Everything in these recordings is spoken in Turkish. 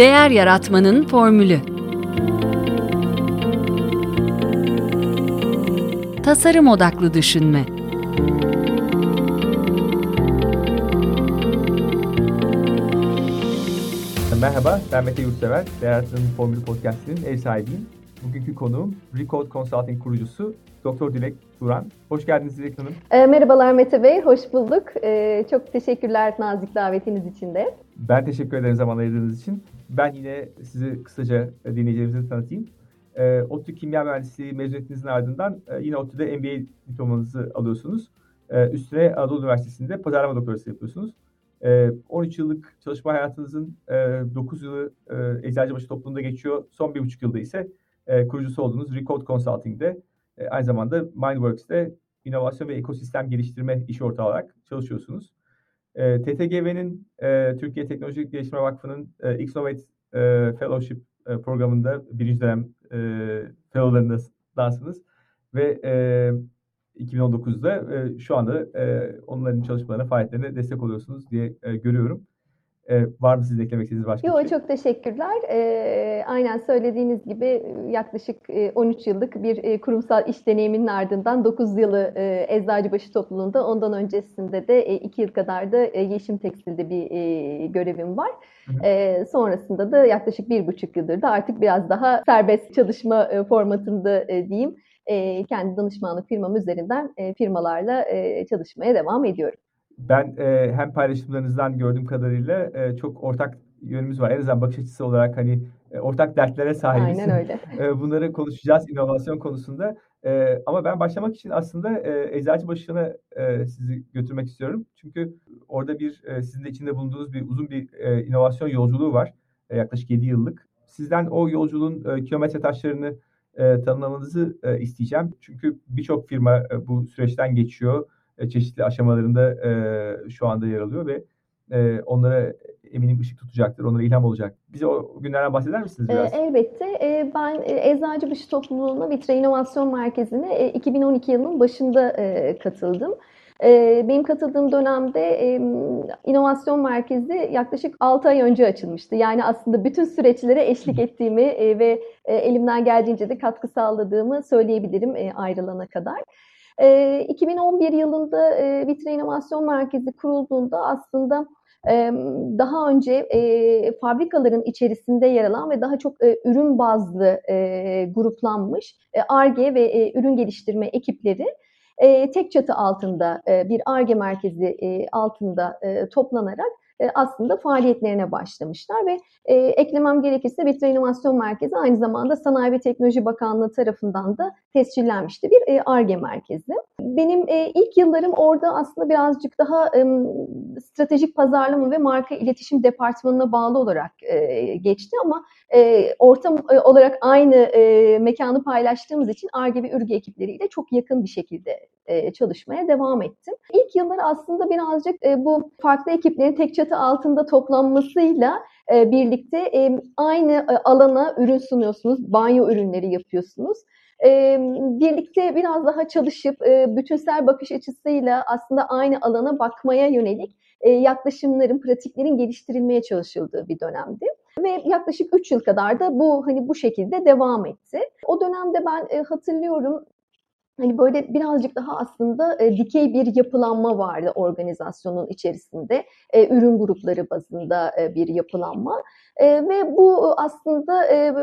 Değer yaratmanın formülü. Tasarım odaklı düşünme. Merhaba, ben Mete Yurtsever. Değer Yaratmanın Formülü Podcast'inin ev sahibiyim. Bugünkü konuğum Recode Consulting kurucusu Doktor Dilek Duran. Hoş geldiniz Dilek Hanım. E, merhabalar Mete Bey, hoş bulduk. E, çok teşekkürler nazik davetiniz için de. Ben teşekkür ederim zaman ayırdığınız için. Ben yine sizi kısaca dinleyicilerimize tanıtayım. E, ODTÜ Kimya Mühendisliği mezuniyetinizin ardından e, yine ODTÜ'de MBA diplomanızı alıyorsunuz. E, üstüne Anadolu Üniversitesi'nde pazarlama doktorası yapıyorsunuz. E, 13 yıllık çalışma hayatınızın e, 9 yılı e, Eczacıbaşı topluluğunda geçiyor. Son bir buçuk yılda ise e, kurucusu olduğunuz Recode Consulting'de e, aynı zamanda Mindworks'te inovasyon ve ekosistem geliştirme iş ortağı olarak çalışıyorsunuz. E, TTGV'nin e, Türkiye Teknoloji Geliştirme Vakfı'nın e, Xnovate Fellowship programında birinci dönem e, ve e, 2019'da e, şu anda onların çalışmalarına, faaliyetlerine destek oluyorsunuz diye görüyorum. Ee, var mı sizin eklemek istediğiniz başka Yo, bir şey? Çok teşekkürler. Ee, aynen söylediğiniz gibi yaklaşık 13 yıllık bir e, kurumsal iş deneyiminin ardından 9 yılı e, Eczacıbaşı topluluğunda ondan öncesinde de e, 2 yıl kadar da e, Yeşim Tekstil'de bir e, görevim var. Hı hı. E, sonrasında da yaklaşık bir buçuk yıldır da artık biraz daha serbest çalışma e, formatında e, diyeyim. E, kendi danışmanlık firmam üzerinden e, firmalarla e, çalışmaya devam ediyorum ben e, hem paylaşımlarınızdan gördüğüm kadarıyla e, çok ortak yönümüz var. En azından bakış açısı olarak hani e, ortak dertlere sahibiz. Aynen öyle. e, bunları konuşacağız inovasyon konusunda. E, ama ben başlamak için aslında e, Eczacıbaşı'na e, sizi götürmek istiyorum. Çünkü orada bir e, sizin de içinde bulunduğunuz bir uzun bir e, inovasyon yolculuğu var. E, yaklaşık 7 yıllık. Sizden o yolculuğun e, kilometre taşlarını e, tanımlamanızı e, isteyeceğim. Çünkü birçok firma e, bu süreçten geçiyor e, çeşitli aşamalarında e, şu anda yer alıyor ve e, onlara eminim ışık tutacaktır, onlara ilham olacak. Bize o günlerden bahseder misiniz biraz? E, elbette. E, ben Eczacıbaşı Topluluğu'na Vitre İnovasyon Merkezi'ne e, 2012 yılının başında katıldım. Benim katıldığım dönemde inovasyon merkezi yaklaşık 6 ay önce açılmıştı. Yani aslında bütün süreçlere eşlik ettiğimi ve elimden geldiğince de katkı sağladığımı söyleyebilirim ayrılana kadar. 2011 yılında e, Vitre İnovasyon Merkezi kurulduğunda aslında daha önce fabrikaların içerisinde yer alan ve daha çok ürün bazlı gruplanmış ARGE ve ürün geliştirme ekipleri tek çatı altında bir ARGE merkezi altında toplanarak e, aslında faaliyetlerine başlamışlar ve e, eklemem gerekirse Vitro İnovasyon Merkezi aynı zamanda Sanayi ve Teknoloji Bakanlığı tarafından da tescillenmişti bir ARGE merkezi. Benim e, ilk yıllarım orada aslında birazcık daha e, stratejik pazarlama ve marka iletişim departmanına bağlı olarak e, geçti ama e, ortam e, olarak aynı e, mekanı paylaştığımız için ARGE ve ÜRGE ekipleriyle çok yakın bir şekilde e, çalışmaya devam ettim. İlk yıllar aslında birazcık e, bu farklı ekiplerin tek çatı altında toplanmasıyla e, birlikte e, aynı e, alana ürün sunuyorsunuz, banyo ürünleri yapıyorsunuz e, birlikte biraz daha çalışıp e, bütünsel bakış açısıyla aslında aynı alana bakmaya yönelik e, yaklaşımların, pratiklerin geliştirilmeye çalışıldığı bir dönemdi. Ve yaklaşık 3 yıl kadar da bu hani bu şekilde devam etti. O dönemde ben e, hatırlıyorum hani böyle birazcık daha aslında e, dikey bir yapılanma vardı organizasyonun içerisinde. E, ürün grupları bazında e, bir yapılanma. E, ve bu aslında e,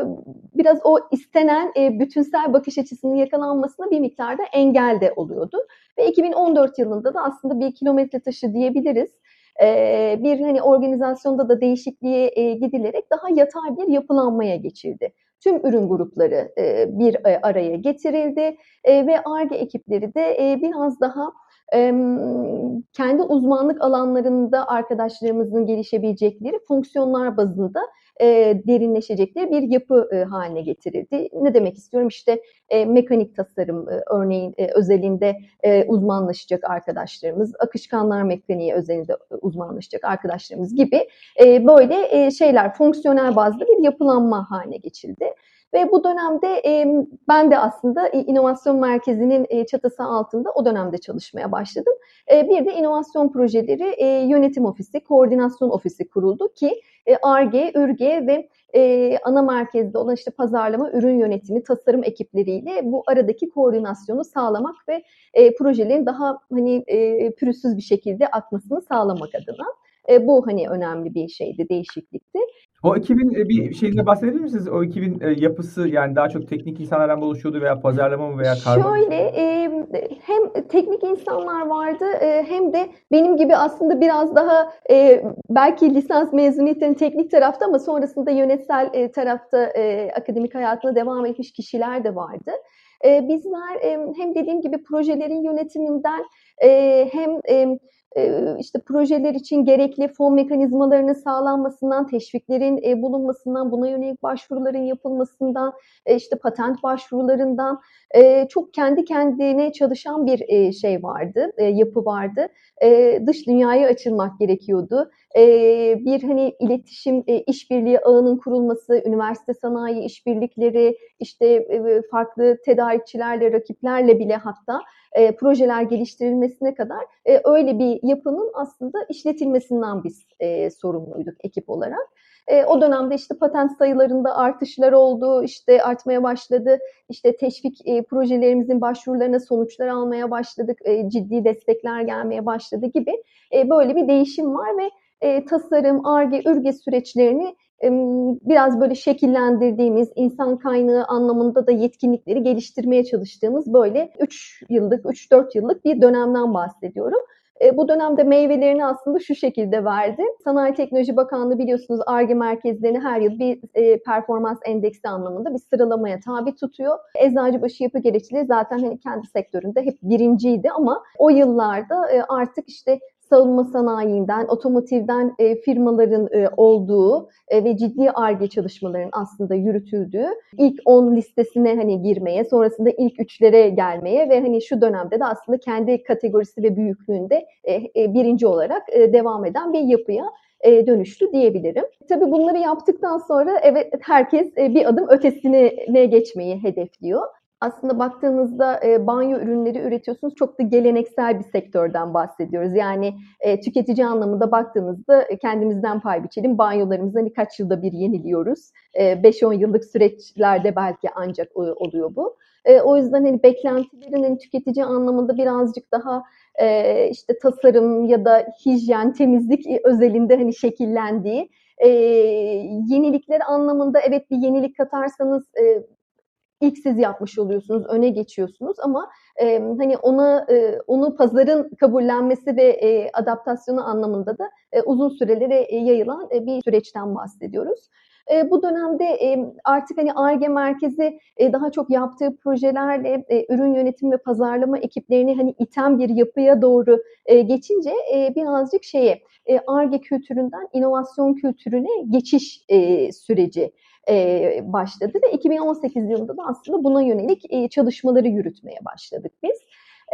biraz o istenen e, bütünsel bakış açısının yakalanmasına bir miktarda engel de oluyordu. Ve 2014 yılında da aslında bir kilometre taşı diyebiliriz bir hani organizasyonda da değişikliğe gidilerek daha yatay bir yapılanmaya geçildi. Tüm ürün grupları bir araya getirildi ve ARGE ekipleri de biraz daha kendi uzmanlık alanlarında arkadaşlarımızın gelişebilecekleri fonksiyonlar bazında e, derinleşecekleri bir yapı e, haline getirildi. Ne demek istiyorum? İşte e, mekanik tasarım örneğin özelinde uzmanlaşacak arkadaşlarımız, akışkanlar mekaniği özelinde uzmanlaşacak arkadaşlarımız gibi böyle şeyler fonksiyonel bazda bir yapılanma haline geçildi. Ve bu dönemde ben de aslında inovasyon merkezinin çatısı altında o dönemde çalışmaya başladım. Bir de inovasyon projeleri yönetim ofisi, koordinasyon ofisi kuruldu ki ARGE, ÜRGE ve ana merkezde olan işte pazarlama, ürün yönetimi, tasarım ekipleriyle bu aradaki koordinasyonu sağlamak ve projelerin daha hani pürüzsüz bir şekilde akmasını sağlamak adına. E, bu hani önemli bir şeydi, değişiklikti. O ekibin e, bir şeyine bahsedebilir misiniz? O ekibin e, yapısı yani daha çok teknik insanlardan oluşuyordu veya pazarlama mı veya karma Şöyle e, hem teknik insanlar vardı e, hem de benim gibi aslında biraz daha e, belki lisans mezuniyetinin teknik tarafta ama sonrasında yönetsel e, tarafta e, akademik hayatına devam etmiş kişiler de vardı. E, bizler e, hem dediğim gibi projelerin yönetiminden e, hem e, işte projeler için gerekli fon mekanizmalarının sağlanmasından, teşviklerin bulunmasından, buna yönelik başvuruların yapılmasından, işte patent başvurularından çok kendi kendine çalışan bir şey vardı, yapı vardı. Dış dünyaya açılmak gerekiyordu. Bir hani iletişim, işbirliği ağının kurulması, üniversite sanayi işbirlikleri, işte farklı tedarikçilerle, rakiplerle bile hatta e, projeler geliştirilmesine kadar e, öyle bir yapının aslında işletilmesinden biz e, sorumluyduk ekip olarak. E, o dönemde işte patent sayılarında artışlar oldu, işte artmaya başladı. İşte teşvik e, projelerimizin başvurularına sonuçlar almaya başladık, e, ciddi destekler gelmeye başladı gibi e, böyle bir değişim var ve e, tasarım, ARGE, ÜRGE süreçlerini biraz böyle şekillendirdiğimiz insan kaynağı anlamında da yetkinlikleri geliştirmeye çalıştığımız böyle 3 yıllık, 3-4 yıllık bir dönemden bahsediyorum. E, bu dönemde meyvelerini aslında şu şekilde verdi. Sanayi Teknoloji Bakanlığı biliyorsunuz ARGE merkezlerini her yıl bir e, performans endeksi anlamında bir sıralamaya tabi tutuyor. Eczacıbaşı Yapı Gereçleri zaten hani kendi sektöründe hep birinciydi ama o yıllarda e, artık işte savunma sanayinden, otomotivden e, firmaların e, olduğu e, ve ciddi ARGE çalışmaların aslında yürütüldüğü ilk 10 listesine hani girmeye, sonrasında ilk üçlere gelmeye ve hani şu dönemde de aslında kendi kategorisi ve büyüklüğünde e, e, birinci olarak e, devam eden bir yapıya e, dönüştü diyebilirim. Tabii bunları yaptıktan sonra evet herkes e, bir adım ötesine geçmeyi hedefliyor aslında baktığınızda e, banyo ürünleri üretiyorsunuz. Çok da geleneksel bir sektörden bahsediyoruz. Yani e, tüketici anlamında baktığımızda e, kendimizden pay biçelim. Banyolarımızı hani kaç yılda bir yeniliyoruz. E, 5-10 yıllık süreçlerde belki ancak e, oluyor bu. E, o yüzden hani beklentilerin hani tüketici anlamında birazcık daha e, işte tasarım ya da hijyen, temizlik özelinde hani şekillendiği e, yenilikler anlamında evet bir yenilik katarsanız e, ilk siz yapmış oluyorsunuz, öne geçiyorsunuz ama e, hani ona e, onu pazarın kabullenmesi ve e, adaptasyonu anlamında da e, uzun sürelere e, yayılan e, bir süreçten bahsediyoruz. E, bu dönemde e, artık hani ARGE merkezi e, daha çok yaptığı projelerle e, ürün yönetim ve pazarlama ekiplerini hani iten bir yapıya doğru e, geçince e, birazcık şeye ARGE kültüründen inovasyon kültürüne geçiş e, süreci e, başladı ve 2018 yılında da aslında buna yönelik e, çalışmaları yürütmeye başladık biz.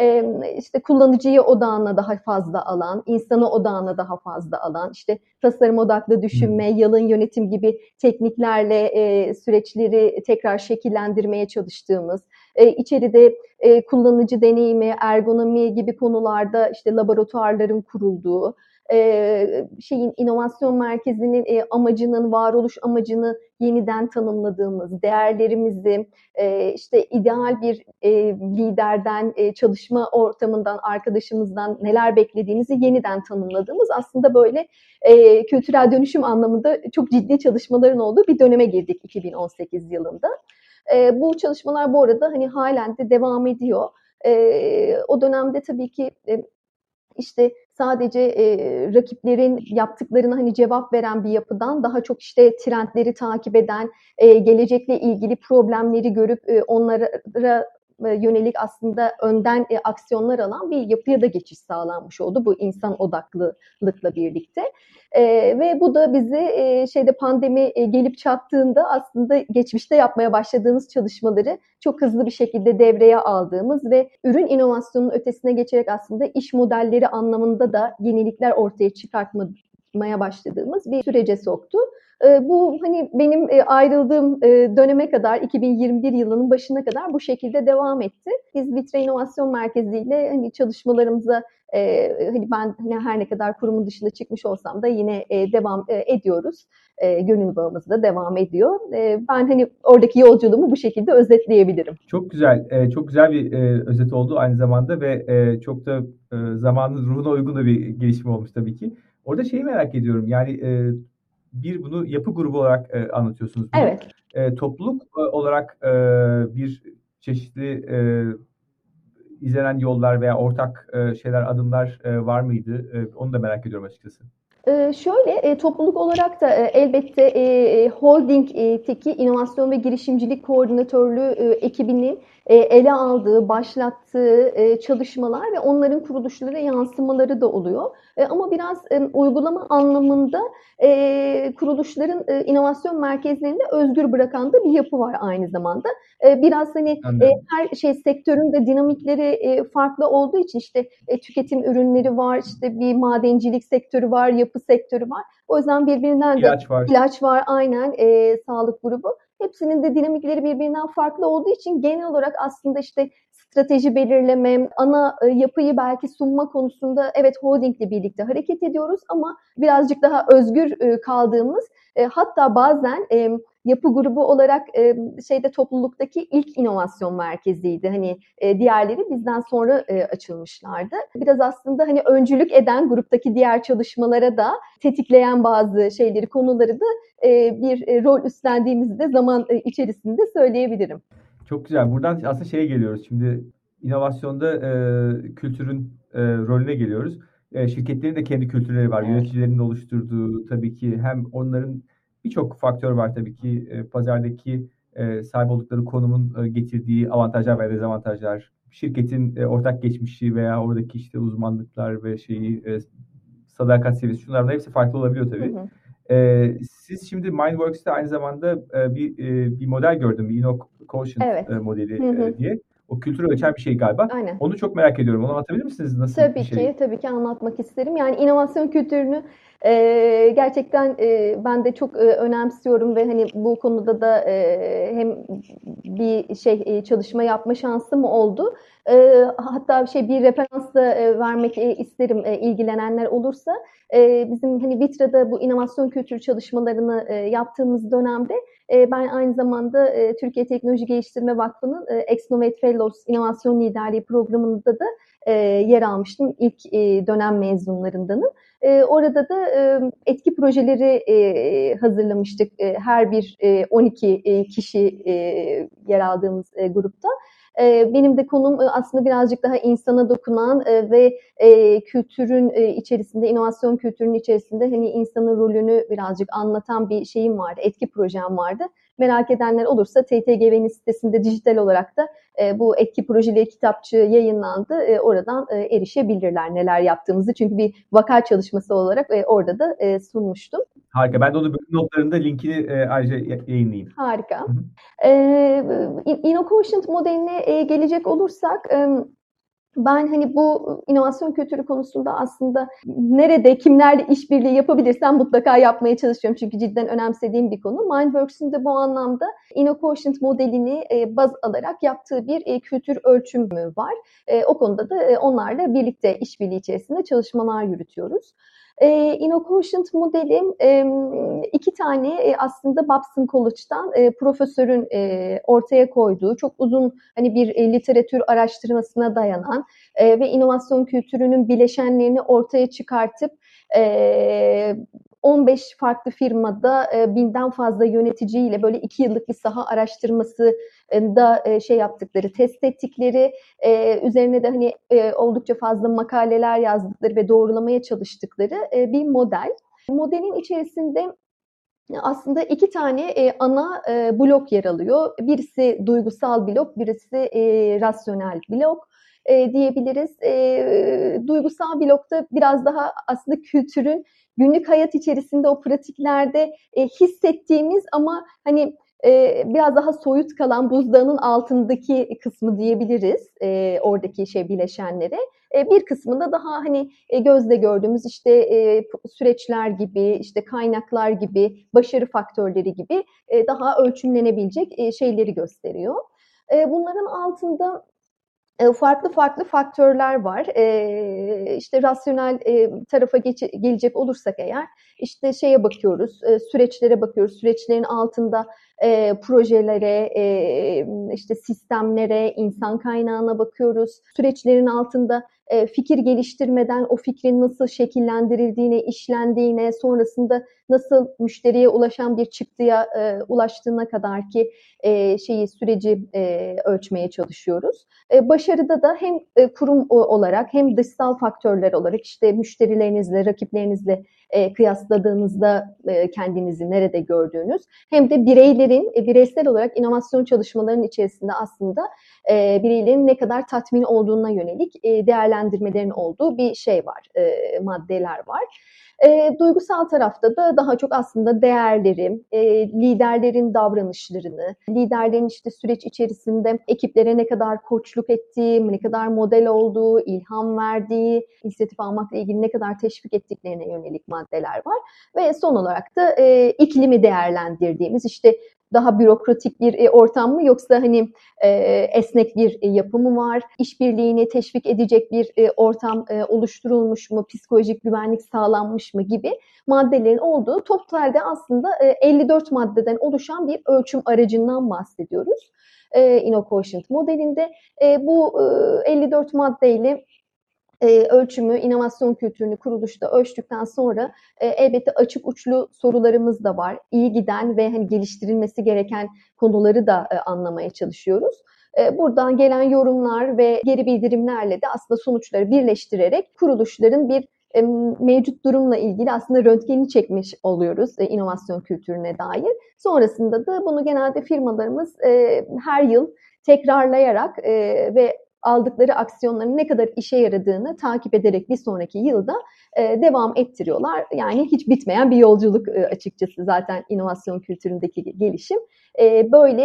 E, işte kullanıcıyı odağına daha fazla alan, insanı odağına daha fazla alan, işte tasarım odaklı düşünme, hmm. yalın yönetim gibi tekniklerle e, süreçleri tekrar şekillendirmeye çalıştığımız, e, içeride e, kullanıcı deneyimi, ergonomi gibi konularda işte laboratuvarların kurulduğu, şeyin inovasyon merkezinin amacının varoluş amacını yeniden tanımladığımız değerlerimizi işte ideal bir liderden çalışma ortamından arkadaşımızdan neler beklediğimizi yeniden tanımladığımız aslında böyle kültürel dönüşüm anlamında çok ciddi çalışmaların olduğu bir döneme girdik 2018 yılında. Bu çalışmalar bu arada hani halen de devam ediyor. O dönemde tabii ki işte sadece e, rakiplerin yaptıklarına hani cevap veren bir yapıdan daha çok işte trendleri takip eden, e, gelecekle ilgili problemleri görüp e, onlara yönelik aslında önden e, aksiyonlar alan bir yapıya da geçiş sağlanmış oldu bu insan odaklılıkla birlikte. E, ve bu da bizi e, şeyde pandemi e, gelip çattığında aslında geçmişte yapmaya başladığımız çalışmaları çok hızlı bir şekilde devreye aldığımız ve ürün inovasyonunun ötesine geçerek aslında iş modelleri anlamında da yenilikler ortaya çıkartma çalışmaya başladığımız bir sürece soktu. Ee, bu hani benim e, ayrıldığım e, döneme kadar 2021 yılının başına kadar bu şekilde devam etti. Biz Vitre İnovasyon Merkezi ile hani çalışmalarımıza e, hani ben hani her ne kadar kurumun dışında çıkmış olsam da yine devam ediyoruz. Gönül bağımız da devam ediyor. Ben hani oradaki yolculuğumu bu şekilde özetleyebilirim. Çok güzel, çok güzel bir özet oldu aynı zamanda ve çok da zamanın ruhuna uygun da bir gelişme olmuş tabii ki. Orada şeyi merak ediyorum yani bir bunu yapı grubu olarak e, anlatıyorsunuz. Bunu. Evet. E, topluluk e, olarak e, bir çeşitli e, izlenen yollar veya ortak e, şeyler, adımlar e, var mıydı? E, onu da merak ediyorum açıkçası. Ee, şöyle e, topluluk olarak da e, elbette e, holding'teki inovasyon ve girişimcilik koordinatörlüğü ekibinin ele aldığı, başlattığı çalışmalar ve onların kuruluşlara yansımaları da oluyor. Ama biraz uygulama anlamında kuruluşların inovasyon merkezlerinde özgür bırakan da bir yapı var aynı zamanda. Biraz hani Anladım. her şey sektörün de dinamikleri farklı olduğu için işte tüketim ürünleri var, işte bir madencilik sektörü var, yapı sektörü var. O yüzden birbirinden de ilaç var, ilaç var aynen e, sağlık grubu. Hepsinin de dinamikleri birbirinden farklı olduğu için genel olarak aslında işte strateji belirleme, ana e, yapıyı belki sunma konusunda evet holdingle birlikte hareket ediyoruz ama birazcık daha özgür e, kaldığımız e, hatta bazen yapı grubu olarak şeyde topluluktaki ilk inovasyon merkeziydi. Hani diğerleri bizden sonra açılmışlardı. Biraz aslında hani öncülük eden gruptaki diğer çalışmalara da tetikleyen bazı şeyleri, konuları da bir rol üstlendiğimizi de zaman içerisinde söyleyebilirim. Çok güzel. Buradan aslında şeye geliyoruz. Şimdi inovasyonda e, kültürün e, rolüne geliyoruz. E, şirketlerin de kendi kültürleri var. Evet. Yöneticilerin oluşturduğu tabii ki hem onların birçok faktör var tabii ki e, pazardaki e, sahip oldukları konumun e, getirdiği avantajlar ve dezavantajlar, şirketin e, ortak geçmişi veya oradaki işte uzmanlıklar ve şeyi e, sadakat seviyesi şunlar hepsi farklı olabiliyor tabii. Hı hı. E, siz şimdi Mindworks'te aynı zamanda e, bir e, bir model gördüm, bir Innoquotient evet. e, modeli hı hı. E, diye. O kültürü ölçen bir şey galiba. Aynen. Onu çok merak ediyorum. Onu anlatabilir misiniz? Nasıl tabii bir şey? Tabii ki, tabii ki anlatmak isterim. Yani inovasyon kültürünü e, gerçekten e, ben de çok e, önemsiyorum ve hani bu konuda da e, hem bir şey e, çalışma yapma şansım oldu. E, hatta şey bir referans da e, vermek e, isterim e, ilgilenenler olursa. E, bizim hani Vitra'da bu inovasyon kültürü çalışmalarını e, yaptığımız dönemde e, ben aynı zamanda e, Türkiye Teknoloji Geliştirme Vakfı'nın e, Exnovate Fellows İnovasyon Liderliği programında da e, yer almıştım. İlk e, dönem mezunlarındanım. E, orada da e, etki projeleri e, hazırlamıştık. E, her bir e, 12 e, kişi e, yer aldığımız e, grupta. Benim de konum aslında birazcık daha insana dokunan ve kültürün içerisinde, inovasyon kültürünün içerisinde hani insanın rolünü birazcık anlatan bir şeyim vardı, etki projem vardı. Merak edenler olursa TTGV'nin sitesinde dijital olarak da bu etki projeleri kitapçığı yayınlandı. oradan erişebilirler neler yaptığımızı. Çünkü bir vaka çalışması olarak orada da sunmuştum. Harika. Ben de onu bölüm notlarında linkini e, ayrıca yayınlayayım. Harika. Hı hı. E, InnoQuotient modeline e, gelecek olursak e, ben hani bu inovasyon kültürü konusunda aslında nerede kimlerle işbirliği yapabilirsem mutlaka yapmaya çalışıyorum. Çünkü cidden önemsediğim bir konu. Mindworks'ün de bu anlamda InnoQuotient modelini e, baz alarak yaptığı bir e, kültür ölçümü var. E, o konuda da onlarla birlikte işbirliği içerisinde çalışmalar yürütüyoruz. E, InnoQuotient modeli e, iki tane e, aslında Babson College'dan e, profesörün e, ortaya koyduğu çok uzun hani bir e, literatür araştırmasına dayanan e, ve inovasyon kültürünün bileşenlerini ortaya çıkartıp e, 15 farklı firmada e, binden fazla yöneticiyle böyle iki yıllık bir saha araştırması da e, şey yaptıkları, test ettikleri, e, üzerine de hani oldukça fazla makaleler yazdıkları ve doğrulamaya çalıştıkları bir model. Modelin içerisinde aslında iki tane ana blok yer alıyor. Birisi duygusal blok, birisi rasyonel blok diyebiliriz. Duygusal blokta biraz daha aslında kültürün günlük hayat içerisinde o pratiklerde e, hissettiğimiz ama hani e, biraz daha soyut kalan buzdağının altındaki kısmı diyebiliriz e, oradaki şey bileşenleri. E, bir kısmında daha hani e, gözle gördüğümüz işte e, süreçler gibi, işte kaynaklar gibi, başarı faktörleri gibi e, daha ölçümlenebilecek e, şeyleri gösteriyor. E, bunların altında farklı farklı faktörler var. E, işte rasyonel tarafa geç, gelecek olursak eğer işte şeye bakıyoruz, süreçlere bakıyoruz. Süreçlerin altında e, projelere, e, işte sistemlere, insan kaynağına bakıyoruz. Süreçlerin altında e, fikir geliştirmeden o fikrin nasıl şekillendirildiğine, işlendiğine, sonrasında nasıl müşteriye ulaşan bir çıktıya e, ulaştığına kadar ki e, şeyi süreci e, ölçmeye çalışıyoruz. E, başarıda da hem e, kurum olarak hem dışsal faktörler olarak işte müşterilerinizle, rakiplerinizle e, kıyasladığınızda e, kendinizi nerede gördüğünüz hem de bireylerin e, bireysel olarak inovasyon çalışmalarının içerisinde aslında e, bireylerin ne kadar tatmin olduğuna yönelik e, değerlendirmelerin olduğu bir şey var, e, maddeler var. E, duygusal tarafta da daha çok aslında değerleri, e, liderlerin davranışlarını, liderlerin işte süreç içerisinde ekiplere ne kadar koçluk ettiği, ne kadar model olduğu, ilham verdiği, inisiyatif almakla ilgili ne kadar teşvik ettiklerine yönelik maddeler var. Ve son olarak da e, iklimi değerlendirdiğimiz işte daha bürokratik bir e, ortam mı yoksa hani e, esnek bir e, yapı mı var? İşbirliğini teşvik edecek bir e, ortam e, oluşturulmuş mu? Psikolojik güvenlik sağlanmış mı gibi maddelerin olduğu totalde aslında e, 54 maddeden oluşan bir ölçüm aracından bahsediyoruz. E, InnoQuotient modelinde e, bu e, 54 maddeyle e, ölçümü, inovasyon kültürünü kuruluşta ölçtükten sonra e, elbette açık uçlu sorularımız da var. İyi giden ve hani geliştirilmesi gereken konuları da e, anlamaya çalışıyoruz. E, buradan gelen yorumlar ve geri bildirimlerle de aslında sonuçları birleştirerek kuruluşların bir e, mevcut durumla ilgili aslında röntgeni çekmiş oluyoruz e, inovasyon kültürüne dair. Sonrasında da bunu genelde firmalarımız e, her yıl tekrarlayarak e, ve aldıkları aksiyonların ne kadar işe yaradığını takip ederek bir sonraki yılda e, devam ettiriyorlar. Yani hiç bitmeyen bir yolculuk e, açıkçası zaten inovasyon kültüründeki gelişim. E, böyle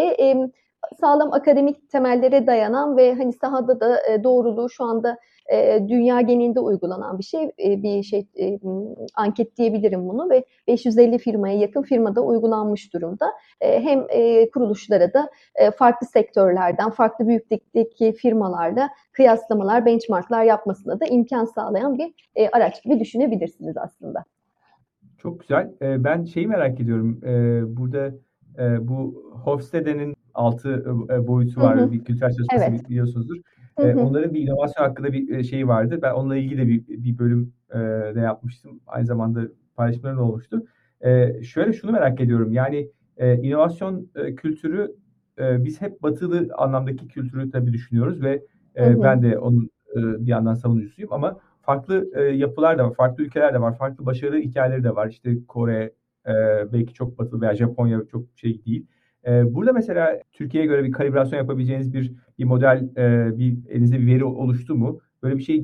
sağlam akademik temellere dayanan ve hani sahada da e, doğruluğu şu anda e, dünya genelinde uygulanan bir şey, e, bir şey e, anket diyebilirim bunu ve 550 firmaya yakın firmada uygulanmış durumda. Hem kuruluşlara da farklı sektörlerden, farklı büyüklükteki firmalarla kıyaslamalar, benchmarklar yapmasına da imkan sağlayan bir araç gibi düşünebilirsiniz aslında. Çok güzel. Ben şeyi merak ediyorum. Burada e, bu Hofstede'nin altı e, boyutu var. Hı hı. Bir kültürel çalışması evet. biliyorsunuzdur. Hı hı. onların bir inovasyon hakkında bir şeyi vardı. Ben onunla ilgili de bir, bir bölüm e, de yapmıştım. Aynı zamanda paylaşımlarım olmuştu. E, şöyle şunu merak ediyorum. Yani e, inovasyon e, kültürü e, biz hep batılı anlamdaki kültürü tabii düşünüyoruz ve e, hı hı. ben de onun e, bir yandan savunucusuyum ama farklı e, yapılar da var, farklı ülkeler de var, farklı başarı hikayeleri de var. İşte Kore e, belki çok batılı veya Japonya çok şey değil. E, burada mesela Türkiye'ye göre bir kalibrasyon yapabileceğiniz bir bir model, e, bir elinizde bir veri oluştu mu? Böyle bir şey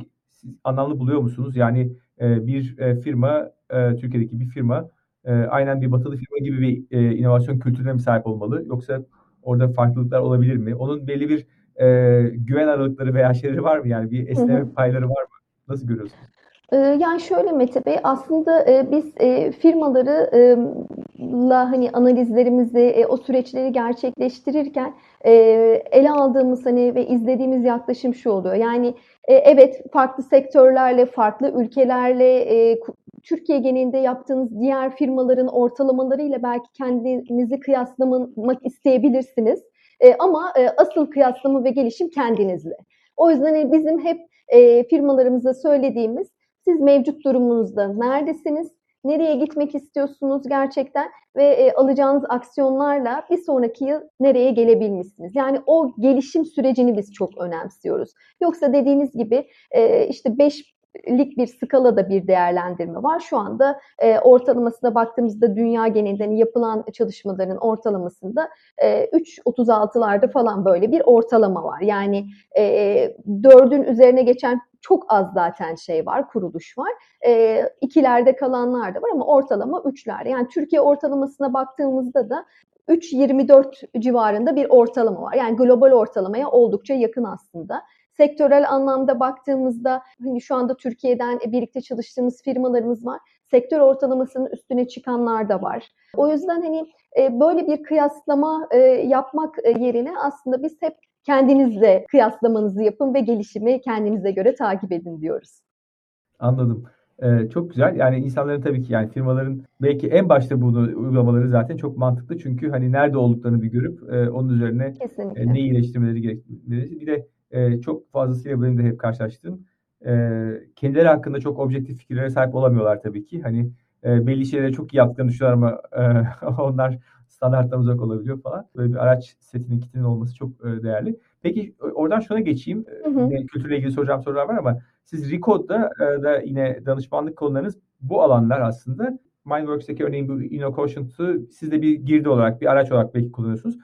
anlamlı buluyor musunuz? Yani e, bir e, firma, e, Türkiye'deki bir firma e, aynen bir batılı firma gibi bir e, inovasyon kültürüne mi sahip olmalı? Yoksa orada farklılıklar olabilir mi? Onun belli bir e, güven aralıkları veya şeyleri var mı? Yani bir esneme payları var mı? Nasıl görüyorsunuz? Yani şöyle Mete Bey, aslında biz firmaları la hani analizlerimizi, o süreçleri gerçekleştirirken ele aldığımız hani ve izlediğimiz yaklaşım şu oluyor. Yani evet farklı sektörlerle, farklı ülkelerle, Türkiye genelinde yaptığınız diğer firmaların ortalamalarıyla belki kendinizi kıyaslamak isteyebilirsiniz. Ama asıl kıyaslama ve gelişim kendinizle. O yüzden hani bizim hep firmalarımıza söylediğimiz siz mevcut durumunuzda neredesiniz? Nereye gitmek istiyorsunuz gerçekten ve e, alacağınız aksiyonlarla bir sonraki yıl nereye gelebilmişsiniz? Yani o gelişim sürecini biz çok önemsiyoruz. Yoksa dediğiniz gibi e, işte 5 lik bir skalada bir değerlendirme var. Şu anda e, ortalamasına baktığımızda dünya genelinde yapılan çalışmaların ortalamasında e, 3.36'larda falan böyle bir ortalama var. Yani e, 4'ün üzerine geçen çok az zaten şey var, kuruluş var. E, ikilerde kalanlar da var ama ortalama üçlerde. Yani Türkiye ortalamasına baktığımızda da 3.24 civarında bir ortalama var. Yani global ortalamaya oldukça yakın aslında. Sektörel anlamda baktığımızda hani şu anda Türkiye'den birlikte çalıştığımız firmalarımız var. Sektör ortalamasının üstüne çıkanlar da var. O yüzden hani e, böyle bir kıyaslama e, yapmak e, yerine aslında biz hep kendinizle kıyaslamanızı yapın ve gelişimi kendinize göre takip edin diyoruz. Anladım. Ee, çok güzel. Yani insanların tabii ki yani firmaların belki en başta bunu uygulamaları zaten çok mantıklı. Çünkü hani nerede olduklarını bir görüp e, onun üzerine e, ne iyileştirmeleri gerektiğini bir de e, çok fazlasıyla benim de hep karşılaştığım e, kendileri hakkında çok objektif fikirlere sahip olamıyorlar tabii ki. Hani e, belli şeyleri çok iyi yaptığını düşünüyorlar ama e, onlar standarttan uzak olabiliyor falan. Böyle bir araç setinin kitinin olması çok e, değerli. Peki oradan şuna geçeyim. Hı hı. Kültürle ilgili soracağım sorular var ama siz Recod'da e, da yine danışmanlık konularınız bu alanlar aslında. Mindworks'teki örneğin bu InnoQuotient'ı siz de bir girdi olarak, bir araç olarak belki kullanıyorsunuz.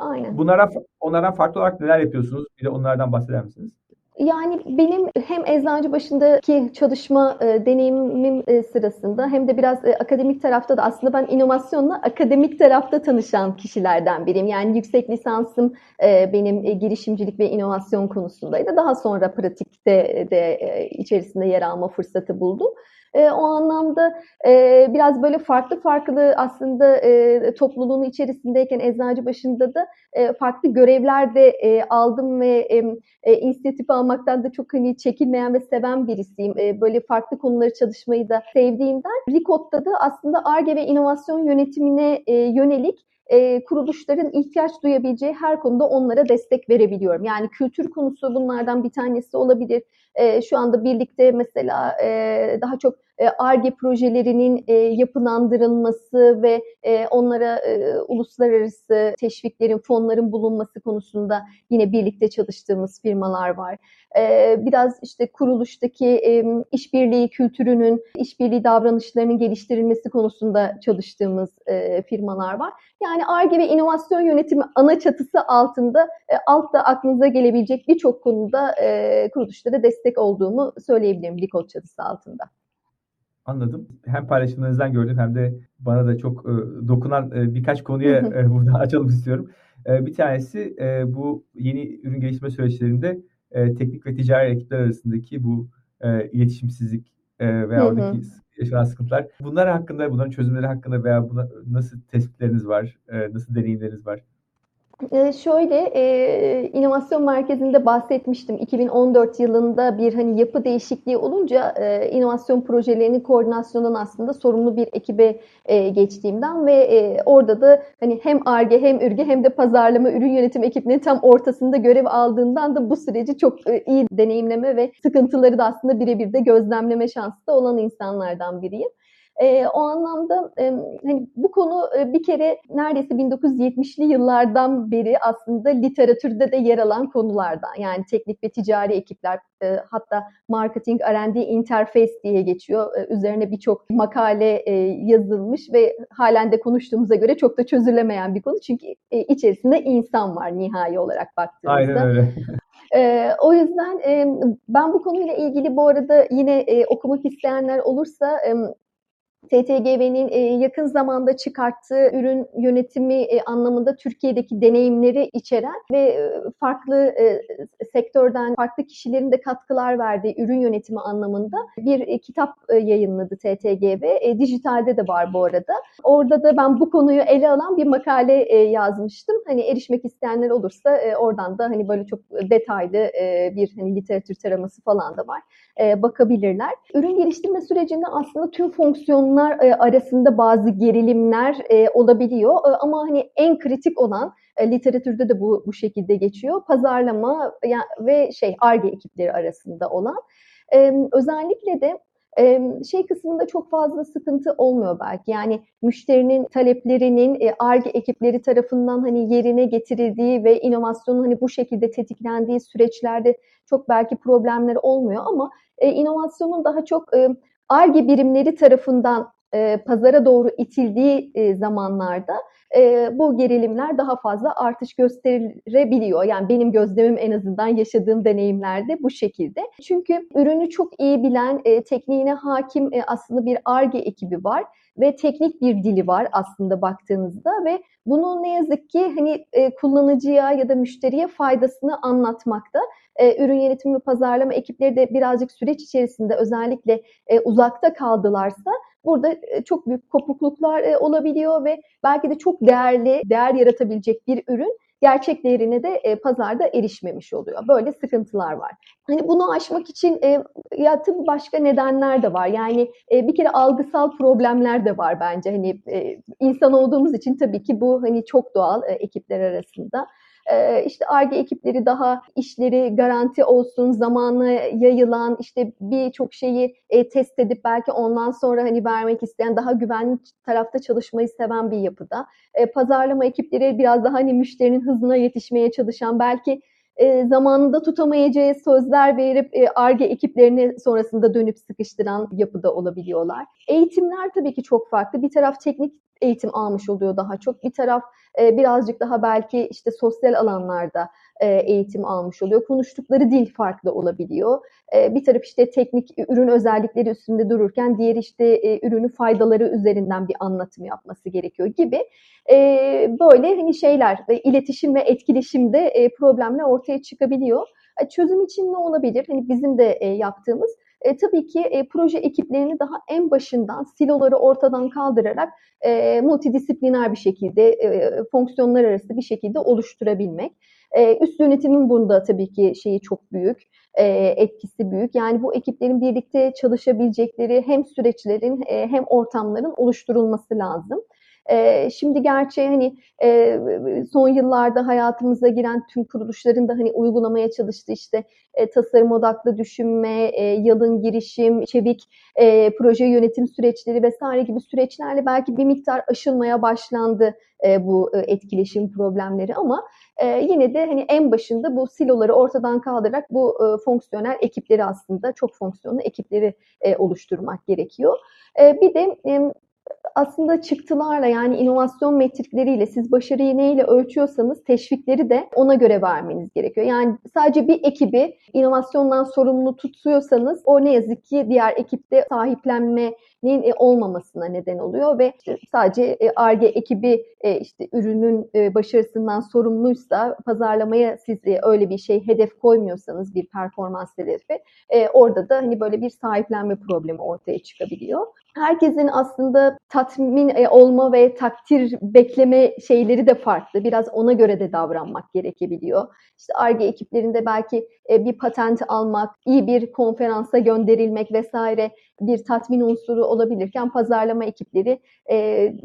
Aynen. Bunlara, onlardan farklı olarak neler yapıyorsunuz? Bir de onlardan bahseder misiniz? Yani benim hem eczacı başındaki çalışma e, deneyimim e, sırasında hem de biraz e, akademik tarafta da aslında ben inovasyonla akademik tarafta tanışan kişilerden biriyim. Yani yüksek lisansım e, benim e, girişimcilik ve inovasyon konusundaydı. Daha sonra pratikte de e, içerisinde yer alma fırsatı buldum. E, o anlamda e, biraz böyle farklı farklı aslında e, topluluğun içerisindeyken eczacı başında da e, farklı görevler de e, aldım ve e, e, inisiyatif almaktan da çok hani çekinmeyen ve seven birisiyim. E, böyle farklı konuları çalışmayı da sevdiğimden Rikot'ta da aslında ARGE ve inovasyon yönetimine e, yönelik e, kuruluşların ihtiyaç duyabileceği her konuda onlara destek verebiliyorum. Yani kültür konusu bunlardan bir tanesi olabilir. E, şu anda birlikte mesela e, daha çok ARGE e projelerinin e, yapılandırılması ve e, onlara uluslararası teşviklerin, fonların bulunması konusunda yine birlikte çalıştığımız firmalar var. Biraz işte kuruluştaki işbirliği kültürünün, işbirliği davranışlarının geliştirilmesi konusunda çalıştığımız firmalar var. Yani ARGE ve inovasyon yönetimi ana çatısı altında altta aklınıza gelebilecek birçok konuda kuruluşlara destek olduğumu söyleyebilirim Likol çatısı altında. Anladım. Hem paylaşımlarınızdan gördüm hem de bana da çok e, dokunan e, birkaç konuya e, burada açalım istiyorum. E, bir tanesi e, bu yeni ürün geliştirme süreçlerinde e, teknik ve ticari ekipler arasındaki bu e, iletişimsizlik e, veya oradaki yaşanan sıkıntılar. Bunlar hakkında, bunların çözümleri hakkında veya buna nasıl tespitleriniz var, e, nasıl deneyimleriniz var? Ee, şöyle e, inovasyon merkezinde bahsetmiştim 2014 yılında bir hani yapı değişikliği olunca e, inovasyon projelerinin koordinasyonundan aslında sorumlu bir ekibe e, geçtiğimden ve e, orada da hani hem ARGE hem ÜRGE hem de pazarlama ürün yönetim ekibinin tam ortasında görev aldığından da bu süreci çok e, iyi deneyimleme ve sıkıntıları da aslında birebir de gözlemleme şansı da olan insanlardan biriyim. E, o anlamda e, hani bu konu e, bir kere neredeyse 1970'li yıllardan beri aslında literatürde de yer alan konulardan. Yani teknik ve ticari ekipler e, hatta marketing R&D interface diye geçiyor. E, üzerine birçok makale e, yazılmış ve halen de konuştuğumuza göre çok da çözülemeyen bir konu. Çünkü e, içerisinde insan var nihai olarak baktığımızda. Aynen öyle. E, o yüzden e, ben bu konuyla ilgili bu arada yine e, okumak isteyenler olursa e, TTGV'nin e, yakın zamanda çıkarttığı ürün yönetimi e, anlamında Türkiye'deki deneyimleri içeren ve e, farklı sektörden farklı kişilerin de katkılar verdiği ürün yönetimi anlamında bir kitap yayınladı TTGV. Dijitalde de var bu arada. Orada da ben bu konuyu ele alan bir makale yazmıştım. Hani erişmek isteyenler olursa oradan da hani böyle çok detaylı bir hani literatür taraması falan da var. Bakabilirler. Ürün geliştirme sürecinde aslında tüm fonksiyonlar bunlar e, arasında bazı gerilimler e, olabiliyor e, ama hani en kritik olan literatürde de bu bu şekilde geçiyor. Pazarlama ve şey ARGE ekipleri arasında olan. özellikle de şey kısmında çok fazla sıkıntı olmuyor belki. Yani müşterinin taleplerinin ARGE ekipleri tarafından hani yerine getirildiği ve inovasyonun hani bu şekilde tetiklendiği süreçlerde çok belki problemler olmuyor ama inovasyonun daha çok ARGE birimleri tarafından pazara doğru itildiği zamanlarda e, bu gerilimler daha fazla artış gösterebiliyor. Yani benim gözlemim en azından yaşadığım deneyimlerde bu şekilde. Çünkü ürünü çok iyi bilen, e, tekniğine hakim e, aslında bir ARGE ekibi var ve teknik bir dili var aslında baktığınızda ve bunun ne yazık ki hani e, kullanıcıya ya da müşteriye faydasını anlatmakta. E, ürün yönetimi ve pazarlama ekipleri de birazcık süreç içerisinde özellikle e, uzakta kaldılarsa burada e, çok büyük kopukluklar e, olabiliyor ve belki de çok değerli, değer yaratabilecek bir ürün gerçek değerine de e, pazarda erişmemiş oluyor. Böyle sıkıntılar var. Hani bunu aşmak için ya tabii başka nedenler de var. Yani bir kere algısal problemler de var bence. Hani insan olduğumuz için tabii ki bu hani çok doğal ekipler arasında. Ee, işte ARGE ekipleri daha işleri garanti olsun, zamanla yayılan, işte birçok şeyi e, test edip belki ondan sonra hani vermek isteyen, daha güvenli tarafta çalışmayı seven bir yapıda. E, pazarlama ekipleri biraz daha hani müşterinin hızına yetişmeye çalışan, belki e, zamanında tutamayacağı sözler verip ARGE e, ekiplerini sonrasında dönüp sıkıştıran yapıda olabiliyorlar. Eğitimler tabii ki çok farklı. Bir taraf teknik eğitim almış oluyor daha çok. Bir taraf e, birazcık daha belki işte sosyal alanlarda eğitim almış oluyor. Konuştukları dil farklı olabiliyor. E, bir taraf işte teknik ürün özellikleri üstünde dururken diğer işte e, ürünü faydaları üzerinden bir anlatım yapması gerekiyor gibi. E, böyle hani şeyler e, iletişim ve etkileşimde e, problemler ortaya çıkabiliyor. E, çözüm için ne olabilir? Hani bizim de e, yaptığımız e, tabii ki e, proje ekiplerini daha en başından siloları ortadan kaldırarak e, multidisipliner bir şekilde e, fonksiyonlar arası bir şekilde oluşturabilmek. E, üst yönetimin bunda tabii ki şeyi çok büyük, e, etkisi büyük. Yani bu ekiplerin birlikte çalışabilecekleri hem süreçlerin e, hem ortamların oluşturulması lazım. Şimdi gerçi hani son yıllarda hayatımıza giren tüm kuruluşların da hani uygulamaya çalıştı işte tasarım odaklı düşünme, yalın girişim, çevik proje yönetim süreçleri vesaire gibi süreçlerle belki bir miktar aşılmaya başlandı bu etkileşim problemleri ama yine de hani en başında bu siloları ortadan kaldırarak bu fonksiyonel ekipleri aslında çok fonksiyonlu ekipleri oluşturmak gerekiyor. Bir de aslında çıktılarla yani inovasyon metrikleriyle siz başarıyı neyle ölçüyorsanız teşvikleri de ona göre vermeniz gerekiyor. Yani sadece bir ekibi inovasyondan sorumlu tutuyorsanız o ne yazık ki diğer ekipte sahiplenme olmamasına neden oluyor ve sadece ARGE ekibi e, işte ürünün e, başarısından sorumluysa pazarlamaya siz öyle bir şey hedef koymuyorsanız bir performans hedefi orada da hani böyle bir sahiplenme problemi ortaya çıkabiliyor. Herkesin aslında tatmin olma ve takdir bekleme şeyleri de farklı. Biraz ona göre de davranmak gerekebiliyor. İşte ARGE ekiplerinde belki bir patent almak, iyi bir konferansa gönderilmek vesaire bir tatmin unsuru olabilirken pazarlama ekipleri e,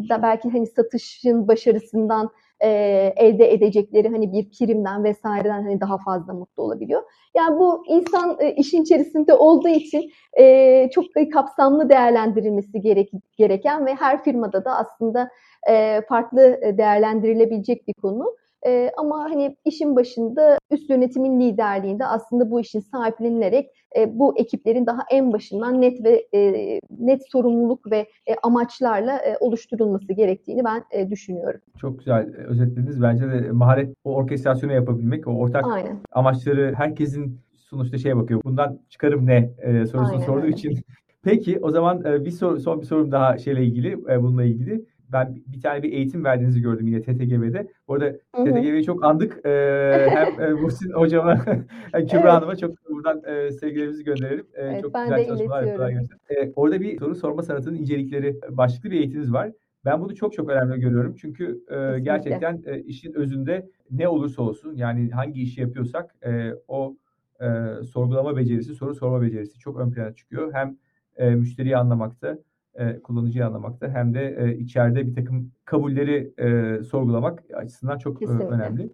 da belki hani satışın başarısından e, elde edecekleri hani bir primden vesaireden hani daha fazla mutlu olabiliyor. Yani bu insan e, işin içerisinde olduğu için e, çok kapsamlı değerlendirilmesi gerek, gereken ve her firmada da aslında e, farklı değerlendirilebilecek bir konu. E, ama hani işin başında üst yönetimin liderliğinde aslında bu işin sahiplenilerek e, bu ekiplerin daha en başından net ve e, net sorumluluk ve e, amaçlarla e, oluşturulması gerektiğini ben e, düşünüyorum. Çok güzel özetlediniz. Bence de maharet o orkestrasyonu yapabilmek, o ortak Aynen. amaçları herkesin sonuçta şeye bakıyor. Bundan çıkarım ne e, sorusunu Aynen, sorduğu için. Peki o zaman e, bir soru, son bir sorum daha şeyle ilgili, e, bununla ilgili ben bir tane bir eğitim verdiğinizi gördüm yine TTGV'de. Bu arada TTGV'yi çok andık. Ee, hem e, Muhsin hocama hem Kübra evet. Hanım'a çok buradan e, sevgilerimizi gönderelim. E, evet, çok ben güzel de çalışmalar yaptılar. E, orada bir soru sorma sanatının incelikleri başlıklı bir eğitiminiz var. Ben bunu çok çok önemli görüyorum. Çünkü e, gerçekten e, işin özünde ne olursa olsun yani hangi işi yapıyorsak e, o e, sorgulama becerisi, soru sorma becerisi çok ön plana çıkıyor. Hem e, müşteriyi anlamakta, e, kullanıcıyı anlamakta hem de e, içeride bir takım kabulleri e, sorgulamak açısından çok e, önemli.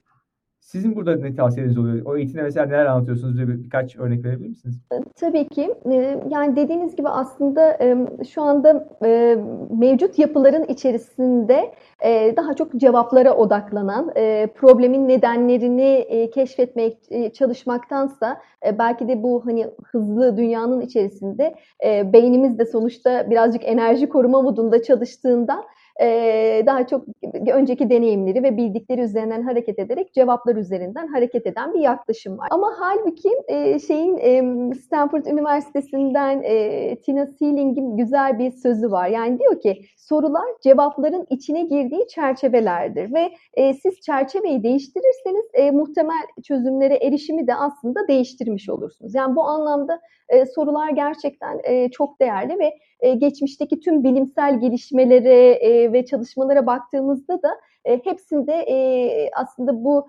Sizin burada ne tavsiyeleriniz oluyor? O eğitimde mesela neler anlatıyorsunuz? Bir, birkaç örnek verebilir misiniz? Tabii ki. Yani dediğiniz gibi aslında şu anda mevcut yapıların içerisinde daha çok cevaplara odaklanan, problemin nedenlerini keşfetmeye çalışmaktansa belki de bu hani hızlı dünyanın içerisinde beynimiz de sonuçta birazcık enerji koruma modunda çalıştığında daha çok önceki deneyimleri ve bildikleri üzerinden hareket ederek cevaplar üzerinden hareket eden bir yaklaşım var. Ama halbuki şeyin Stanford Üniversitesi'nden Tina Seeling'in güzel bir sözü var. Yani diyor ki sorular cevapların içine girdiği çerçevelerdir ve siz çerçeveyi değiştirirseniz muhtemel çözümlere erişimi de aslında değiştirmiş olursunuz. Yani bu anlamda sorular gerçekten çok değerli ve geçmişteki tüm bilimsel gelişmelere ve çalışmalara baktığımızda da hepsinde aslında bu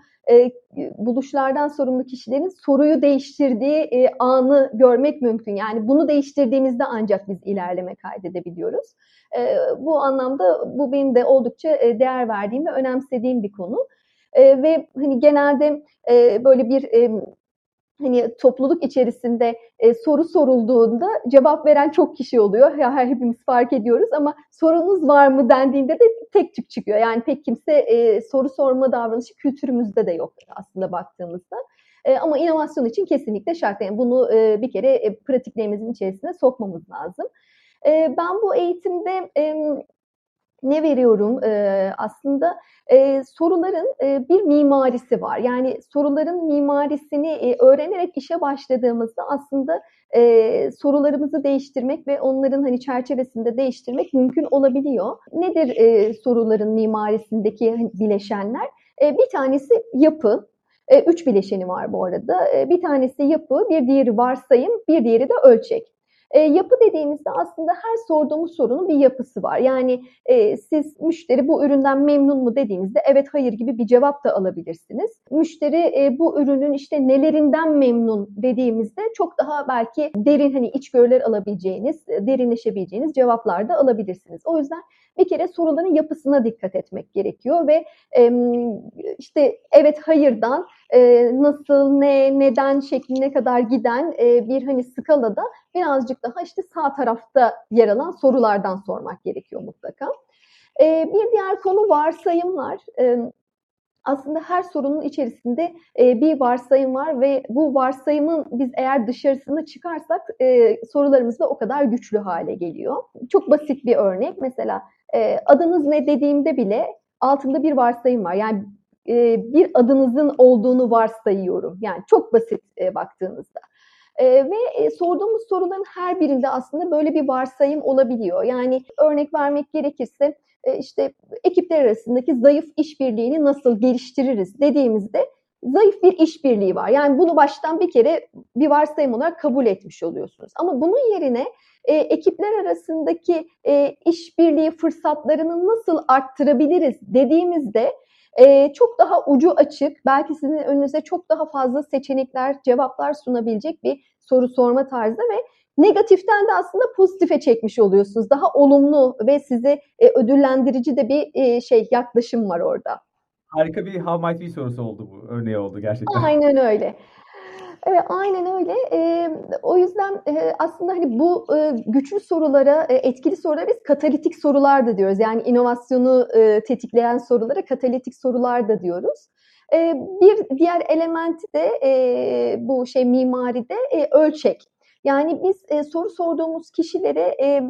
buluşlardan sorumlu kişilerin soruyu değiştirdiği anı görmek mümkün. Yani bunu değiştirdiğimizde ancak biz ilerleme kaydedebiliyoruz. Bu anlamda bu benim de oldukça değer verdiğim ve önemsediğim bir konu. Ve hani genelde böyle bir hani topluluk içerisinde e, soru sorulduğunda cevap veren çok kişi oluyor. Ya hepimiz fark ediyoruz ama sorunuz var mı dendiğinde de tek tük çıkıyor. Yani pek kimse e, soru sorma davranışı kültürümüzde de yok aslında baktığımızda. E, ama inovasyon için kesinlikle şart. Yani bunu e, bir kere e, pratiklerimizin içerisine sokmamız lazım. E, ben bu eğitimde e, ne veriyorum? E, aslında e, soruların e, bir mimarisi var. Yani soruların mimarisini e, öğrenerek işe başladığımızda aslında e, sorularımızı değiştirmek ve onların hani çerçevesinde değiştirmek mümkün olabiliyor. Nedir e, soruların mimarisindeki hani, bileşenler? E, bir tanesi yapı. E, üç bileşeni var bu arada. E, bir tanesi yapı, bir diğeri varsayım, bir diğeri de ölçek. E, yapı dediğimizde aslında her sorduğumuz sorunun bir yapısı var. Yani e, siz müşteri bu üründen memnun mu dediğinizde evet hayır gibi bir cevap da alabilirsiniz. Müşteri e, bu ürünün işte nelerinden memnun dediğimizde çok daha belki derin hani içgörüler alabileceğiniz, derinleşebileceğiniz cevaplar da alabilirsiniz. O yüzden bir kere soruların yapısına dikkat etmek gerekiyor ve e, işte evet hayırdan e, nasıl, ne, neden şekline kadar giden e, bir hani skalada birazcık daha işte sağ tarafta yer alan sorulardan sormak gerekiyor mutlaka. E, bir diğer konu varsayımlar. E, aslında her sorunun içerisinde e, bir varsayım var ve bu varsayımın biz eğer dışarısını çıkarsak e, sorularımız da o kadar güçlü hale geliyor. Çok basit bir örnek mesela e, adınız ne dediğimde bile altında bir varsayım var. Yani e, bir adınızın olduğunu varsayıyorum. Yani çok basit e, baktığınızda. E, ve e, sorduğumuz soruların her birinde aslında böyle bir varsayım olabiliyor. Yani örnek vermek gerekirse işte ekipler arasındaki zayıf işbirliğini nasıl geliştiririz dediğimizde zayıf bir işbirliği var. Yani bunu baştan bir kere bir varsayım olarak kabul etmiş oluyorsunuz. Ama bunun yerine e, ekipler arasındaki e, işbirliği fırsatlarını nasıl arttırabiliriz dediğimizde e, çok daha ucu açık, belki sizin önünüze çok daha fazla seçenekler, cevaplar sunabilecek bir soru sorma tarzı ve negatiften de aslında pozitife çekmiş oluyorsunuz. Daha olumlu ve sizi e, ödüllendirici de bir e, şey yaklaşım var orada. Harika bir how might we sorusu oldu bu. Örneği oldu gerçekten. Aynen öyle. Evet, aynen öyle. E, o yüzden e, aslında hani bu e, güçlü sorulara, e, etkili sorulara biz katalitik sorular da diyoruz. Yani inovasyonu e, tetikleyen sorulara katalitik sorular da diyoruz. E, bir diğer elementi de e, bu şey mimaride e, ölçek. Yani biz e, soru sorduğumuz kişilere e,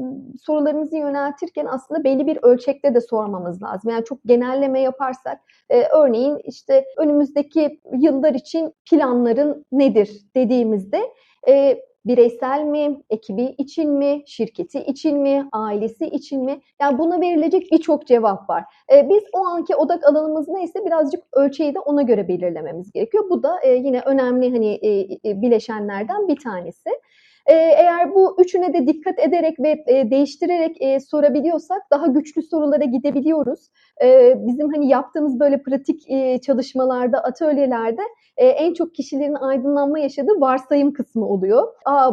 sorularımızı yöneltirken aslında belli bir ölçekte de sormamız lazım. Yani çok genelleme yaparsak e, örneğin işte önümüzdeki yıllar için planların nedir dediğimizde e, bireysel mi, ekibi için mi, şirketi için mi, ailesi için mi? Yani buna verilecek birçok cevap var. E, biz o anki odak alanımız neyse birazcık ölçeği de ona göre belirlememiz gerekiyor. Bu da e, yine önemli hani e, e, bileşenlerden bir tanesi. Ee, eğer bu üçüne de dikkat ederek ve e, değiştirerek e, sorabiliyorsak daha güçlü sorulara gidebiliyoruz. Ee, bizim hani yaptığımız böyle pratik e, çalışmalarda, atölyelerde en çok kişilerin aydınlanma yaşadığı varsayım kısmı oluyor. Aa,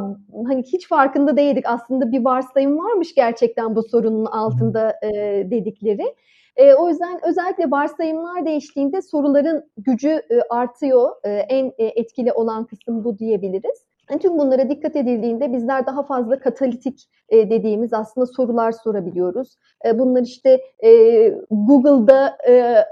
hani hiç farkında değildik aslında bir varsayım varmış gerçekten bu sorunun altında dedikleri. E, o yüzden özellikle varsayımlar değiştiğinde soruların gücü e, artıyor. E, en e, etkili olan kısım bu diyebiliriz. Tüm bunlara dikkat edildiğinde bizler daha fazla katalitik e, dediğimiz aslında sorular sorabiliyoruz. E, bunlar işte e, Google'da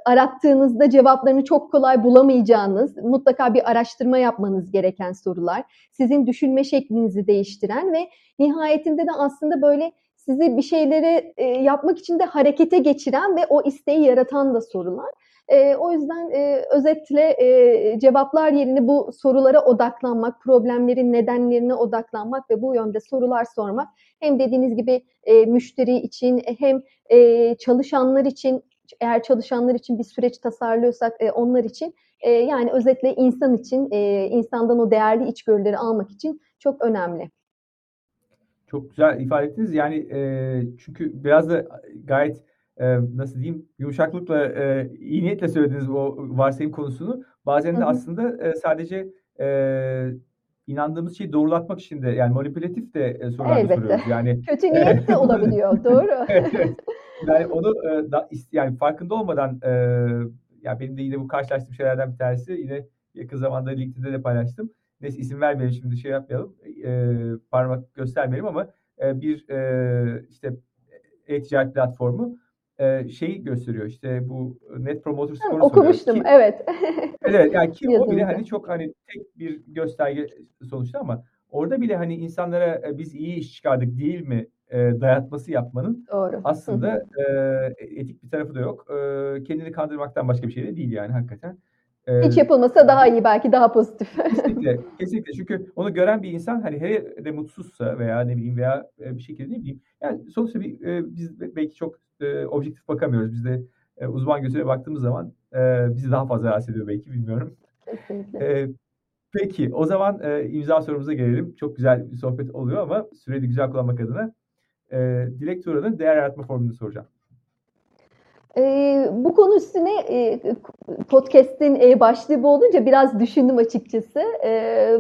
arattığınızda cevaplarını çok kolay bulamayacağınız, mutlaka bir araştırma yapmanız gereken sorular. Sizin düşünme şeklinizi değiştiren ve nihayetinde de aslında böyle sizi bir şeyleri e, yapmak için de harekete geçiren ve o isteği yaratan da sorular. E, o yüzden e, özetle e, cevaplar yerine bu sorulara odaklanmak, problemlerin nedenlerine odaklanmak ve bu yönde sorular sormak hem dediğiniz gibi e, müşteri için hem e, çalışanlar için eğer çalışanlar için bir süreç tasarlıyorsak e, onlar için e, yani özetle insan için e, insandan o değerli içgörüleri almak için çok önemli. Çok güzel ifade ettiniz. Yani e, çünkü biraz da gayet e, nasıl diyeyim yumuşaklıkla e, iyi niyetle söylediğiniz o varsayım konusunu bazen de hı hı. aslında e, sadece e, inandığımız şeyi doğrulatmak için de yani manipülatif de e, sorular soruyoruz. Yani kötü niyet de olabiliyor. doğru. evet. Yani onu e, da, yani farkında olmadan e, ya benim de yine bu karşılaştığım şeylerden bir tanesi yine yakın zamanda LinkedIn'de de paylaştım. Neyse isim vermeyelim şimdi şey yapmayalım. E, parmak göstermeyelim ama e, bir e, işte e-ticaret platformu e, şeyi gösteriyor. İşte bu Net Promoter Score'u Okumuştum ki, evet. evet yani ki o bile hani çok hani tek bir gösterge sonuçta ama orada bile hani insanlara e, biz iyi iş çıkardık değil mi e, dayatması yapmanın Doğru. aslında e, etik bir tarafı da yok. E, kendini kandırmaktan başka bir şey de değil yani hakikaten. Hiç yapılmasa daha iyi belki daha pozitif. kesinlikle, kesinlikle. Çünkü onu gören bir insan hani hele de mutsuzsa veya ne bileyim veya bir şekilde ne bileyim yani sonuçta bir biz belki çok objektif bakamıyoruz. Biz de uzman gözüyle baktığımız zaman bizi daha fazla rahatsız ediyor belki bilmiyorum. Kesinlikle. Peki o zaman imza sorumuza gelelim. Çok güzel bir sohbet oluyor ama süreli güzel kullanmak adına Dilek Turan'ın değer yaratma formülünü soracağım. E, bu konu üstüne e, podcast'in e, başlığı bu olunca biraz düşündüm açıkçası e,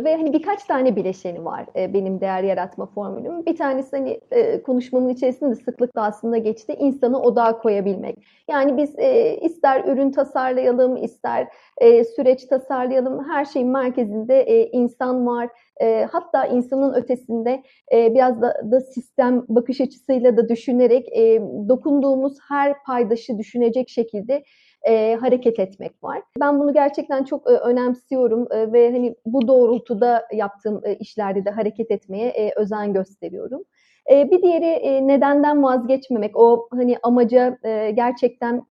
ve hani birkaç tane bileşeni var e, benim değer yaratma formülüm. Bir tanesi hani e, konuşmamın içerisinde sıklıkla aslında geçti insanı odağa koyabilmek. Yani biz e, ister ürün tasarlayalım, ister e, süreç tasarlayalım her şeyin merkezinde e, insan var e, hatta insanın ötesinde e, biraz da, da sistem bakış açısıyla da düşünerek e, dokunduğumuz her paydaşı düşünecek şekilde e, hareket etmek var. Ben bunu gerçekten çok e, önemsiyorum e, ve hani bu doğrultuda yaptığım e, işlerde de hareket etmeye e, özen gösteriyorum. E, bir diğeri e, nedenden vazgeçmemek. O hani amaca e, gerçekten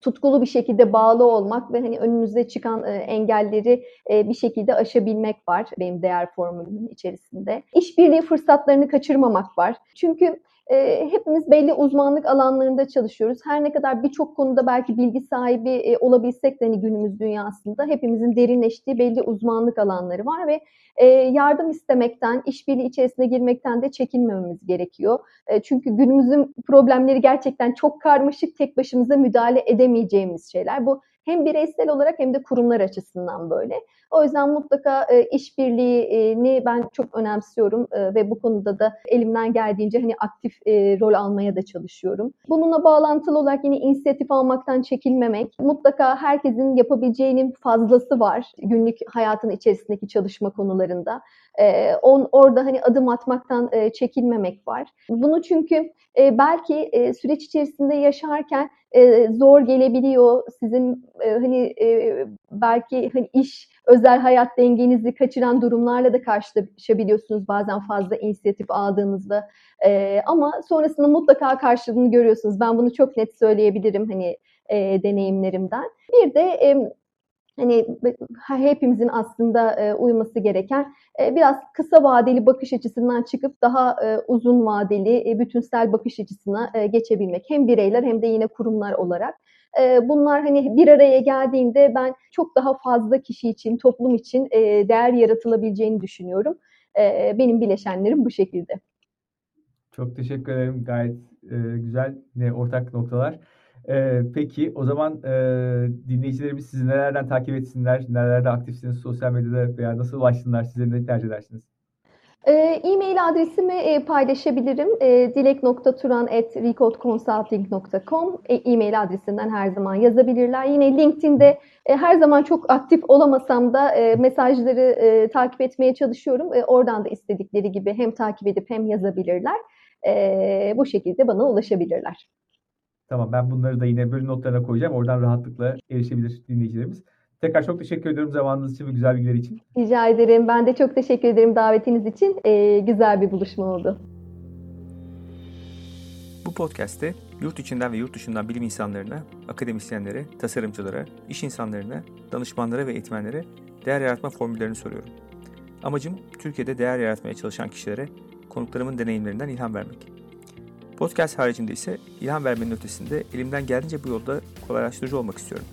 tutkulu bir şekilde bağlı olmak ve hani önümüzde çıkan e, engelleri e, bir şekilde aşabilmek var benim değer formülümün içerisinde. İşbirliği fırsatlarını kaçırmamak var. Çünkü e, hepimiz belli uzmanlık alanlarında çalışıyoruz. Her ne kadar birçok konuda belki bilgi sahibi e, olabilsek de hani günümüz dünyasında hepimizin derinleştiği belli uzmanlık alanları var ve e, yardım istemekten, işbirliği içerisine girmekten de çekinmememiz gerekiyor. E, çünkü günümüzün problemleri gerçekten çok karmaşık, tek başımıza müdahale edemeyeceğimiz şeyler. Bu hem bireysel olarak hem de kurumlar açısından böyle. O yüzden mutlaka e, işbirliğini ben çok önemsiyorum e, ve bu konuda da elimden geldiğince hani aktif e, rol almaya da çalışıyorum. Bununla bağlantılı olarak yine inisiyatif almaktan çekinmemek. Mutlaka herkesin yapabileceğinin fazlası var günlük hayatın içerisindeki çalışma konularında. E, on, orada hani adım atmaktan e, çekinmemek var. Bunu çünkü e, belki e, süreç içerisinde yaşarken e, zor gelebiliyor. Sizin hani belki hani iş özel hayat dengenizi kaçıran durumlarla da karşılaşabiliyorsunuz bazen fazla inisiyatif aldığınızda. Ama sonrasında mutlaka karşılığını görüyorsunuz. Ben bunu çok net söyleyebilirim hani deneyimlerimden. Bir de hani hepimizin aslında e, uyması gereken e, biraz kısa vadeli bakış açısından çıkıp daha e, uzun vadeli e, bütünsel bakış açısına geçebilmek hem bireyler hem de yine kurumlar olarak. Bunlar hani bir araya geldiğinde ben çok daha fazla kişi için, toplum için değer yaratılabileceğini düşünüyorum. Benim bileşenlerim bu şekilde. Çok teşekkür ederim. Gayet e, güzel yine ortak noktalar. Ee, peki o zaman e, dinleyicilerimiz sizi nelerden takip etsinler? Nelerde aktifsiniz sosyal medyada veya nasıl ulaşsınlar? Size ne tercih edersiniz? E-mail adresimi paylaşabilirim. dilek.turan.recodconsulting.com E-mail adresinden her zaman yazabilirler. Yine LinkedIn'de her zaman çok aktif olamasam da mesajları takip etmeye çalışıyorum. Oradan da istedikleri gibi hem takip edip hem yazabilirler. Bu şekilde bana ulaşabilirler. Tamam ben bunları da yine bölüm notlarına koyacağım. Oradan rahatlıkla erişebilir dinleyicilerimiz. Tekrar çok teşekkür ediyorum zamanınız için ve güzel bilgiler için. Rica ederim. Ben de çok teşekkür ederim davetiniz için. Ee, güzel bir buluşma oldu. Bu podcast'te yurt içinden ve yurt dışından bilim insanlarına, akademisyenlere, tasarımcılara, iş insanlarına, danışmanlara ve eğitmenlere değer yaratma formüllerini soruyorum. Amacım Türkiye'de değer yaratmaya çalışan kişilere konuklarımın deneyimlerinden ilham vermek. Podcast haricinde ise ilham vermenin ötesinde elimden geldiğince bu yolda kolaylaştırıcı olmak istiyorum.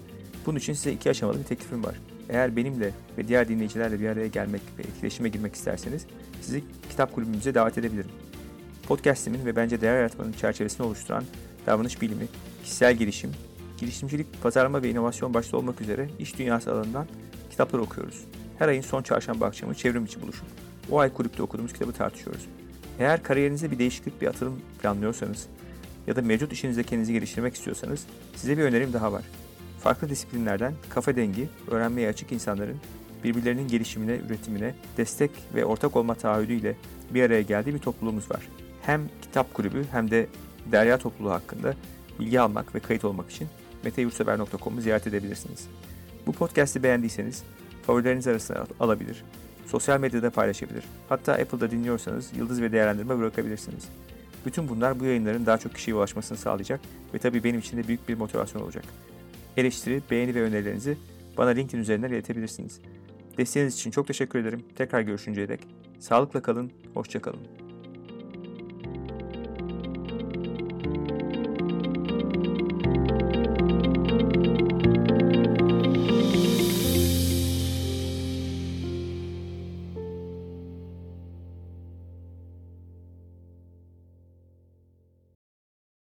Bunun için size iki aşamalı bir teklifim var. Eğer benimle ve diğer dinleyicilerle bir araya gelmek ve etkileşime girmek isterseniz sizi kitap kulübümüze davet edebilirim. Podcast'imin ve bence değer yaratmanın çerçevesini oluşturan davranış bilimi, kişisel gelişim, girişimcilik, pazarlama ve inovasyon başta olmak üzere iş dünyası alanından kitaplar okuyoruz. Her ayın son çarşamba akşamı çevrim içi buluşup o ay kulüpte okuduğumuz kitabı tartışıyoruz. Eğer kariyerinizde bir değişiklik, bir atılım planlıyorsanız ya da mevcut işinizde kendinizi geliştirmek istiyorsanız size bir önerim daha var. Farklı disiplinlerden kafa dengi, öğrenmeye açık insanların birbirlerinin gelişimine, üretimine destek ve ortak olma taahhüdüyle bir araya geldiği bir topluluğumuz var. Hem kitap kulübü hem de derya topluluğu hakkında bilgi almak ve kayıt olmak için meteyurtsever.com'u ziyaret edebilirsiniz. Bu podcast'i beğendiyseniz favorileriniz arasına alabilir, sosyal medyada paylaşabilir. Hatta Apple'da dinliyorsanız yıldız ve değerlendirme bırakabilirsiniz. Bütün bunlar bu yayınların daha çok kişiye ulaşmasını sağlayacak ve tabii benim için de büyük bir motivasyon olacak. Eleştiri, beğeni ve önerilerinizi bana LinkedIn üzerinden iletebilirsiniz. Desteğiniz için çok teşekkür ederim. Tekrar görüşünceye dek. Sağlıkla kalın, hoşça kalın.